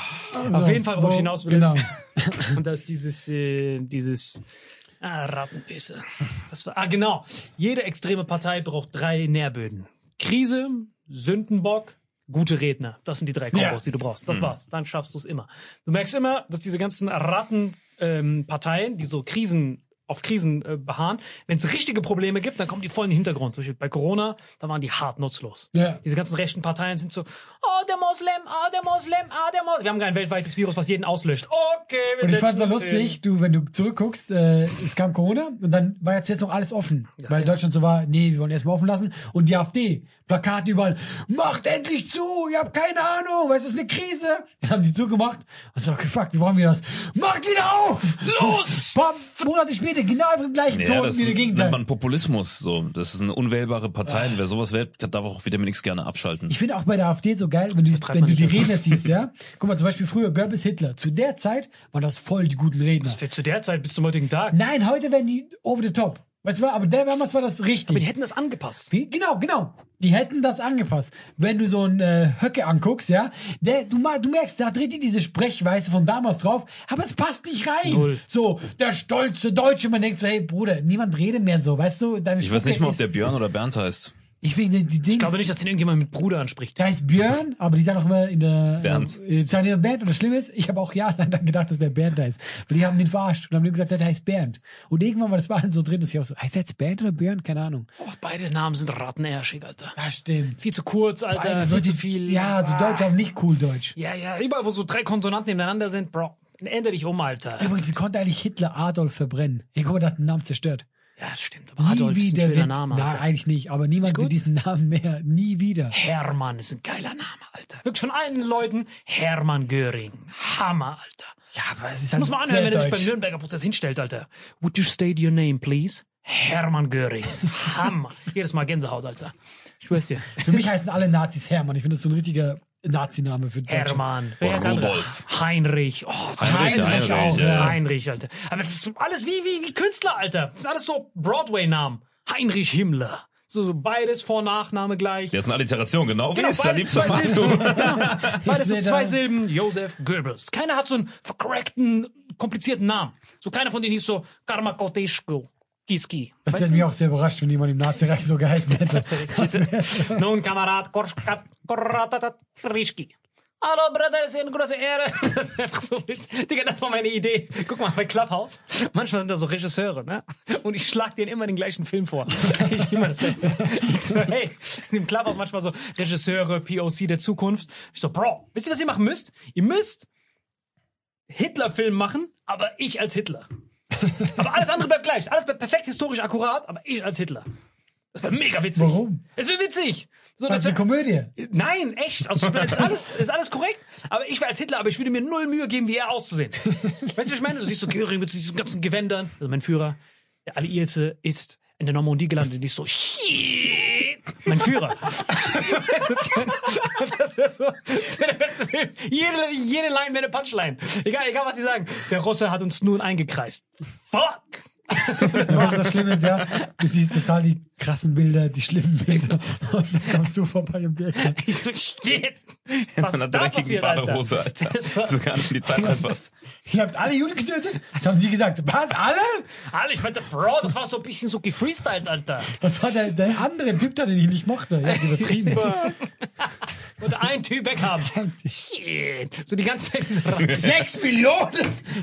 Auf jeden Fall, worauf ich hinaus will, Genau. ist, und da ist dieses, äh, dieses, ah, Rattenpisse. Das war, ah, genau. Jede extreme Partei braucht drei Nährböden. Krise, Sündenbock, gute Redner. Das sind die drei Kombos, Ja. die du brauchst. Das war's. Dann schaffst du es immer. Du merkst immer, dass diese ganzen Rattenparteien, ähm, Parteien, die so Krisen auf Krisen äh, beharren. Wenn es richtige Probleme gibt, dann kommen die voll in den Hintergrund. Zum Beispiel bei Corona, da waren die hart nutzlos. Ja. Diese ganzen rechten Parteien sind so, oh, der Moslem, ah, der Moslem, ah, der Moslem. Wir haben kein weltweites Virus, was jeden auslöscht. Okay, wir Und ich fand's so lustig, du, wenn du zurückguckst, äh, es kam Corona und dann war ja zuerst noch alles offen. weil Deutschland so war, nee, wir wollen erstmal offen lassen. Und die AfD, Plakate überall, macht endlich zu, ihr habt keine Ahnung, es ist eine Krise. Dann haben die zugemacht und so, okay, fuck, wie wollen wir das? Macht wieder auf! Los! Paar Monate später, genau im gleichen Ja, Ton das wie der nennt Gegenteil. man Populismus. So. Das ist eine unwählbare Partei. Und wer sowas wählt, darf auch Vitamin X gerne abschalten. Ich finde auch bei der AfD so geil, wenn du, wenn du die Redner siehst, ja. Guck mal, zum Beispiel früher Goebbels, Hitler. Zu der Zeit waren das voll die guten Redner. Für zu der Zeit bis zum heutigen Tag. Nein, heute werden die over the top. Weißt du, aber der damals war das richtig. Aber die hätten das angepasst. Wie- Genau, genau. Die hätten das angepasst. Wenn du so einen äh, Höcke anguckst, ja, der, du, du merkst, da dreht die diese Sprechweise von damals drauf, aber es passt nicht rein. Null. So, der stolze Deutsche, man denkt so, hey Bruder, niemand redet mehr so, weißt du? Deine Ich weiß Spucke nicht mal, ob der Björn oder Bernd heißt. Ich finde die Dings. Ich glaube nicht, dass den irgendjemand mit Bruder anspricht. Der heißt Björn, aber die sagen auch immer in der Bernd. Äh, sagen immer Bernd. Und das Schlimme ist, ich habe auch jahrelang dann gedacht, dass der Bernd heißt. Weil die haben den verarscht und haben gesagt, der heißt Bernd. Und irgendwann war das bei allen so drin, dass ich auch so, heißt der jetzt Bernd oder Björn? Keine Ahnung. Oh, beide Namen sind rattenärschig, Alter. Das stimmt. Viel zu kurz, Alter. Beide viel solche- zu viel. Ja, so Ah. Deutsch, aber nicht cool Deutsch. Ja, ja, überall, wo so drei Konsonanten nebeneinander sind, Bro, ändere dich um, Alter. Übrigens, wie konnte eigentlich Hitler Adolf verbrennen? Ich glaube, der hat den Namen zerstört. Ja, das stimmt. Aber Adolf ist ein schöner wird, Name, Nein, Alter. eigentlich nicht. Aber niemand will diesen Namen mehr. Nie wieder. Hermann ist ein geiler Name, Alter. Wirklich von allen Leuten Hermann Göring. Hammer, Alter. Ja, aber es ist halt Muss man anhören, wenn er sich beim Nürnberger Prozess hinstellt, Alter. Would you state your name, please? Hermann Göring. <laughs> Hammer. Jedes Mal Gänsehaut, Alter. Ich schwör's dir. Für mich heißen alle Nazis Hermann. Ich finde das so ein richtiger Nazi-Name für. Hermann. Wer der andere? Rudolf. Heinrich. Oh, Heinrich, Heinrich Heinrich, auch, ja. Heinrich, Alter. Aber das ist alles wie, wie, wie Künstler, Alter. Das sind alles so Broadway-Namen. Heinrich Himmler. So, so beides Vor- Nachname gleich. Der ist eine Alliteration, genau wie Genau, es beides Salim zwei Samato. Silben. <laughs> Genau. Beides so zwei Silben. Josef Goebbels. Keiner hat so einen verkorrekten, komplizierten Namen. So keiner von denen hieß so Karmakoteschko. Kiski. Das hätte mich auch sehr überrascht, wenn jemand im Nazireich so geheißen <laughs> hätte. <laughs> Nun, Kamerad Korschkrischki. Hallo, Bruder, das ist eine große Ehre. <laughs> Das ist einfach so witzig. Digga, das war meine Idee. Guck mal, bei Clubhouse, manchmal sind da so Regisseure, ne? Und ich schlag denen immer den gleichen Film vor. Ich immer dasselbe. Ich so, hey, im Clubhouse manchmal so Regisseure, POC der Zukunft. Ich so, Bro, wisst ihr, was ihr machen müsst? Ihr müsst Hitler-Film machen, aber ich als Hitler. <laughs> Aber alles andere bleibt gleich. Alles bleibt perfekt historisch akkurat, aber ich als Hitler. Das wäre mega witzig. Warum? Es wäre witzig. So, Das ist eine Komödie. Nein, echt. Also, ist alles, ist alles korrekt. Aber ich wäre als Hitler, aber ich würde mir null Mühe geben, wie er auszusehen. <laughs> Weißt du, was ich meine? Du siehst so Göring mit diesen ganzen Gewändern. Also mein Führer, der Alliierte, ist in der Normandie gelandet. Und ich so. Mein Führer. Ich <laughs> meine? das wäre so das der beste Film. Jede, jede Line wäre eine Punchline. Egal, egal, was sie sagen. Der Russe hat uns nun eingekreist. Fuck. Aber das Schlimme ist ja, du siehst total die krassen Bilder, die schlimmen <laughs> Bilder. Und dann kommst du vorbei um die Ecke. Ich so, shit. Von Was einer ist da dreckigen? Badehose, Alter. Das war So gar nicht in die Zeit reinpasst. Ihr habt alle Juden getötet? Das haben sie gesagt. Was? Alle? Alter, ich meinte, Bro, das war so ein bisschen so gefreestylt, Alter. Das war der, der andere Typ da, den ich nicht mochte. Habt übertrieben. <laughs> Und ein Typ weghaben. Shit. So die ganze Zeit Sechs Millionen?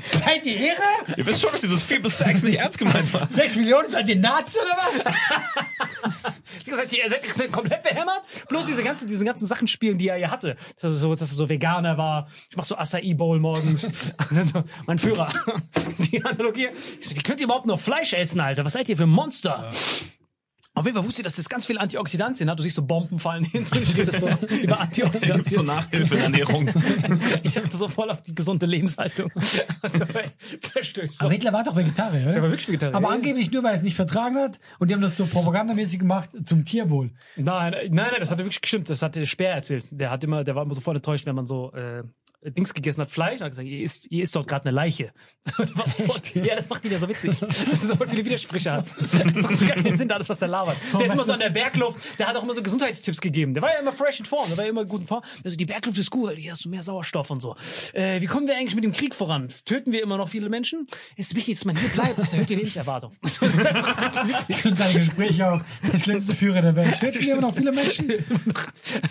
Seid ihr irre? Ihr wisst schon, dass dieses 4 bis 6 nicht ernst gemeint war. Sechs Millionen? Seid ihr Nazis oder was? <laughs> Wie gesagt, ihr seid komplett behämmert. Bloß diese ganzen, diese ganzen Sachen spielen, die er ja hatte. Dass er so, dass er so Veganer war. Ich mach so Acai Bowl morgens. <laughs> Mein Führer. <laughs> Die Analogie. Wie könnt ihr überhaupt noch Fleisch essen, Alter? Was seid ihr für Monster? Auf jeden Fall wusste ich, dass das ganz viele Antioxidantien hat. Du siehst so Bomben fallen hin. Ich rede so <laughs> über Da gibt's so Antioxidantien. Nachhilfe in Ernährung. <laughs> Ich hatte so voll auf die gesunde Lebenshaltung. <laughs> Zerstört. Aber Hitler war doch Vegetarier, oder? Der war wirklich Vegetarier. Aber angeblich nur, weil er es nicht vertragen hat. Und die haben das so propagandamäßig gemacht zum Tierwohl. Nein, nein, nein, das hat wirklich gestimmt. Das hat der Speer erzählt. Der hat immer, der war immer so voll enttäuscht, wenn man so äh, Dings gegessen hat, Fleisch. Er hat gesagt, ihr isst, ihr isst dort gerade eine Leiche. <laughs> Voll, ja, das macht ihn ja so witzig. Das ist so viele Widersprüche hat. Das <laughs> macht so gar keinen Sinn, alles, was der labert. Der ist immer so an der Bergluft. Der hat auch immer so Gesundheitstipps gegeben. Der war ja immer fresh in Form. Der war ja immer gut in Form. Also die Bergluft ist weil hier hast du mehr Sauerstoff und so. Äh, wie kommen wir eigentlich mit dem Krieg voran? Töten wir immer noch viele Menschen? ist wichtig, dass man hier bleibt. Das erhöht die Lebenserwartung. <laughs> Das ist einfach witzig. Ich finde seine Gespräche auch der schlimmste Führer der Welt. Töten wir immer noch viele Menschen?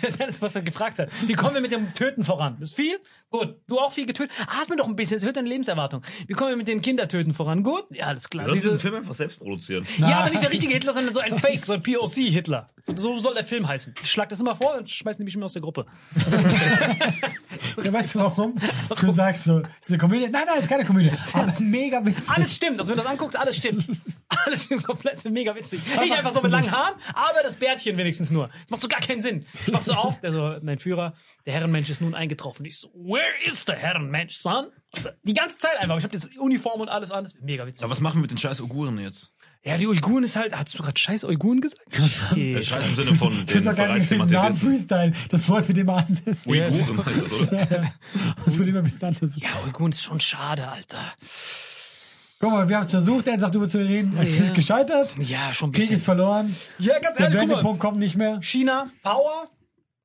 Das ist alles, was er gefragt hat. Wie kommen wir mit dem Töten voran? Ist viel? Gut. Du auch viel getötet? Atme doch ein bisschen, das erhöht deine Lebenserwartung. Wie kommen wir mit den Kindertöten voran? Gut? Ja, alles klar. Soll Diese, diesen Film einfach selbst produzieren? ja, aber nicht der richtige Hitler, sondern so ein Fake, so ein POC-Hitler. So, so soll der Film heißen. Ich schlag das immer vor und schmeiß nämlich immer aus der Gruppe. Ja, weißt du warum? Du sagst so, es ist eine Komödie. Nein, nein, es ist keine Komödie. Aber es ist mega witzig. Alles stimmt. Also wenn du das anguckst, alles stimmt. Alles stimmt komplett, ist mega witzig. Ich einfach so mit langen Haaren, aber das Bärtchen wenigstens nur. Das macht so gar keinen Sinn. Ich mach so auf, der so, mein Führer, der Herrenmensch ist nun eingetroffen. Ich so, where is the Herrenmensch, son? Und Die ganze Zeit einfach. Ich hab jetzt Uniform und alles an. Das ist mega witzig. Aber was machen wir mit den scheiß Uiguren jetzt? Ja, die Uiguren ist halt, hast du gerade scheiß Uiguren gesagt? Äh, scheiß im Sinne von Ich den Namen Freestyle. Das Wort mit dem anders. Uiguren heißt das, <laughs> oder? Das wird immer bisschen anders. Ja, Uiguren ist schon schade, Alter. Guck mal, wir haben es versucht, er sagt, darüber zu reden. Es Ja. ist gescheitert. Ja, schon ein Krieg ist bisschen. verloren. Ja, ganz Der ehrlich, mal. Wendepunkt kommt nicht mehr. China, Power,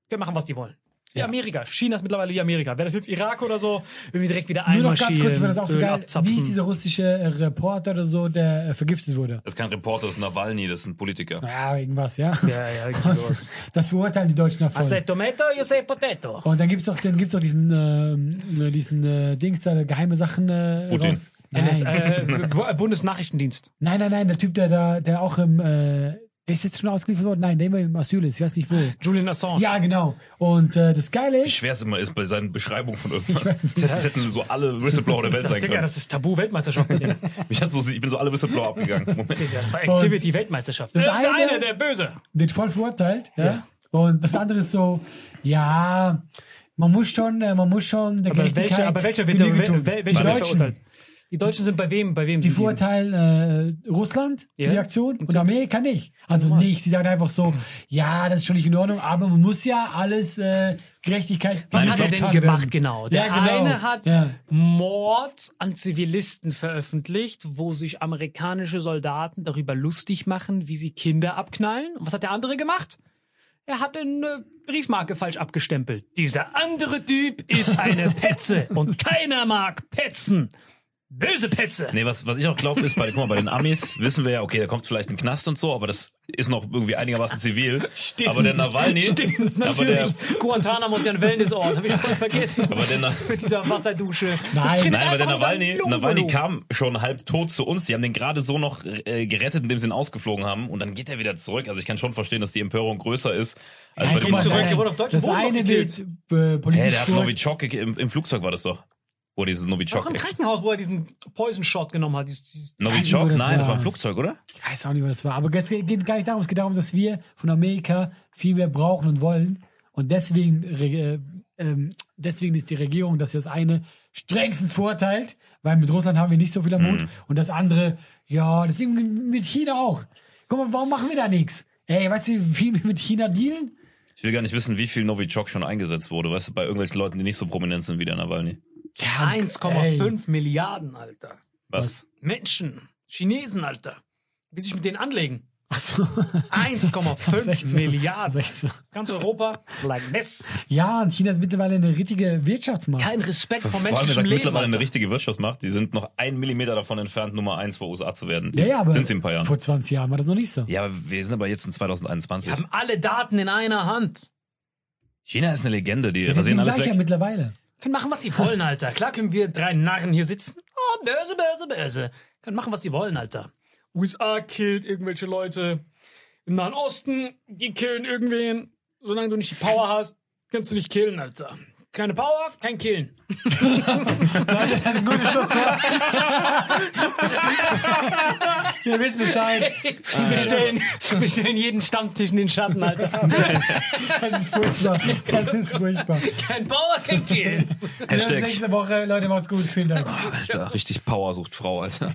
können machen, was die wollen. Wie Amerika. China ist mittlerweile wie Amerika. Wäre das jetzt Irak oder so, irgendwie direkt wieder Nur noch ganz kurz, weil das auch so geil. abzapfen. Wie ist dieser russische äh, Reporter oder so, der äh, vergiftet wurde? Das ist kein Reporter, das ist Nawalny, das ist ein Politiker. Ja, irgendwas, ja. Ja, ja, irgendwie <laughs> sowas. Das verurteilen die Deutschen davon. I say tomato, you say potato. Und dann gibt's doch, dann gibt's doch diesen, ähm, äh, diesen äh, Dings da, geheime Sachen äh, Putin. raus. NS, Nein. äh, Bu- Bundesnachrichtendienst. nein, nein, nein, der Typ, der da, der auch im, äh, der ist jetzt schon ausgeliefert worden. Nein, der immer im Asyl ist. Ich weiß nicht wo. Julian Assange. Ja, genau. Und äh, das Geile Wie ist, schwer es immer ist bei seinen Beschreibungen von irgendwas. Das hätten so alle Whistleblower der Welt sein Digga, können. das ist Tabu-Weltmeisterschaft. Digga, <laughs> Ich, so, ich bin so alle Whistleblower abgegangen. Moment. das war Activity-Weltmeisterschaft. Das Das ist der eine- eine, der Böse. wird voll verurteilt. Ja? Ja. Und das andere ist so, ja, man muss schon, äh, man muss schon der Aber Gerechtigkeit welcher, aber welcher wird, Genüge wel, welcher wird Deutschen, verurteilt? Die Deutschen sind bei wem? Bei wem die verurteilen äh, Russland, Ja. die Aktion, und Amerika nicht. Also nicht. Sie sagen einfach so, ja, das ist schon nicht in Ordnung, aber man muss ja alles äh, Gerechtigkeit. Was hat er denn gemacht werden. genau? Der Ja, genau. eine hat Ja. Mord an Zivilisten veröffentlicht, wo sich amerikanische Soldaten darüber lustig machen, wie sie Kinder abknallen. Und was hat der andere gemacht? Er hat eine Briefmarke falsch abgestempelt. Dieser andere Typ ist eine Petze und keiner mag Petzen. Böse Petze. Nee, was, was ich auch glaube, ist, bei, guck mal, bei den Amis <laughs> wissen wir ja, okay, da kommt vielleicht ein Knast und so, aber das ist noch irgendwie einigermaßen zivil. Stimmt. Aber der Nawalny, Stimmt, aber der. Guantanamo ist ja ein Wellnessort, habe ich voll vergessen. aber der, Na- Mit dieser Wasserdusche. Nein. Nein, aber der Nawalny, Nawalny kam schon halb tot zu uns. Die haben den gerade so noch äh, gerettet, indem sie ihn ausgeflogen haben. Und dann geht er wieder zurück. Also ich kann schon verstehen, dass die Empörung größer ist als Nein, bei diesem zurück, der wurde auf deutschem Das Boden eine äh, politisch der hat. Novichok im, im Flugzeug war das doch. Wo dieses Auch Novichok. im Krankenhaus, wo er diesen Poison Shot genommen hat. Dieses, dieses Novichok? Nein, das war ein Flugzeug, oder? Ich weiß auch nicht, was das war. Aber es geht gar nicht darum. Es geht darum, dass wir von Amerika viel mehr brauchen und wollen. Und deswegen, äh, ähm, deswegen ist die Regierung, dass sie das eine strengstens verurteilt, weil mit Russland haben wir nicht so viel am Mut. Mhm. Und das andere, ja, deswegen mit China auch. Guck mal, warum machen wir da nichts? Ey, weißt du, wie viel wir mit China dealen? Ich will gar nicht wissen, wie viel Novichok schon eingesetzt wurde, weißt du, bei irgendwelchen Leuten, die nicht so prominent sind wie der Nawalny. Ja, 1,5 Milliarden, Alter. Was? Menschen. Chinesen, Alter. Wie sich mit denen anlegen. Achso. 1,5 <laughs> Milliarden. 16. Ganz Europa, like this. Ja, und China ist mittlerweile eine richtige Wirtschaftsmacht. Kein Respekt vor Vor allem, menschlichem Leben. mittlerweile eine Alter. richtige Wirtschaftsmacht. Die sind noch ein Millimeter davon entfernt, Nummer eins vor USA zu werden. ja, ja, aber sind sie in ein paar Jahren. vor 20 Jahren war das noch nicht so. Ja, aber wir sind aber jetzt in 2021. Wir haben alle Daten in einer Hand. China ist eine Legende, die Deswegen rasieren alles weg. ja mittlerweile. Können machen, was sie wollen, Alter. Klar können wir drei Narren hier sitzen. Oh, böse, böse, böse. Können machen, was sie wollen, Alter. USA killt irgendwelche Leute. Im Nahen Osten, die killen irgendwen. Solange du nicht die Power hast, kannst du nicht killen, Alter. Keine Power, kein Killen. <laughs> Das ist ein gutes Schlusswort. Ihr wisst Bescheid. Wir stellen, <laughs> wir stellen jeden Stammtisch in den Schatten, Alter. Das ist furchtbar. Das ist furchtbar. Kein Power, kein Killen. Bis Hashtag. nächste Woche. Leute, macht's gut. Vielen Dank. Alter, richtig Power sucht Frau, Alter.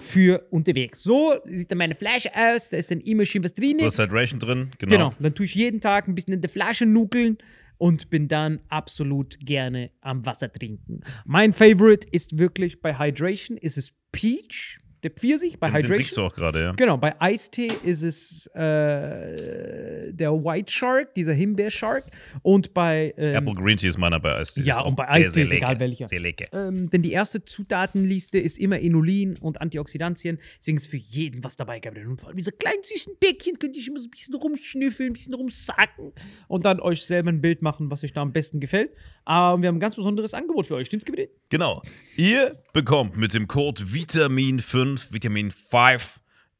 für unterwegs. So sieht dann meine Flasche aus, da ist dann immer schön was drin. Du hast Hydration drin, genau. Genau, dann tue ich jeden Tag ein bisschen in der Flasche nuckeln und bin dann absolut gerne am Wasser trinken. Mein Favorite ist wirklich bei Hydration ist es Peach. der Pfirsich bei Den, den trinkst Hydration. du auch gerade, ja. Genau, bei Eistee ist es äh, der White Shark, dieser Himbeer-Shark. Und bei. Ähm, Apple Green Tea ist meiner bei Eistee. Ja, und bei Eistee ist egal welcher. Sehr lecker. ähm, denn die erste Zutatenliste ist immer Inulin und Antioxidantien. Deswegen ist für jeden was dabei gehabt. Und vor allem diese kleinen süßen Bäckchen könnt ihr immer so ein bisschen rumschnüffeln, ein bisschen rumsacken und dann euch selber ein Bild machen, was euch da am besten gefällt. Aber wir haben ein ganz besonderes Angebot für euch. Stimmt's, Gebiet? Genau. Ihr bekommt mit dem Code Vitamin5, Vitamin 5,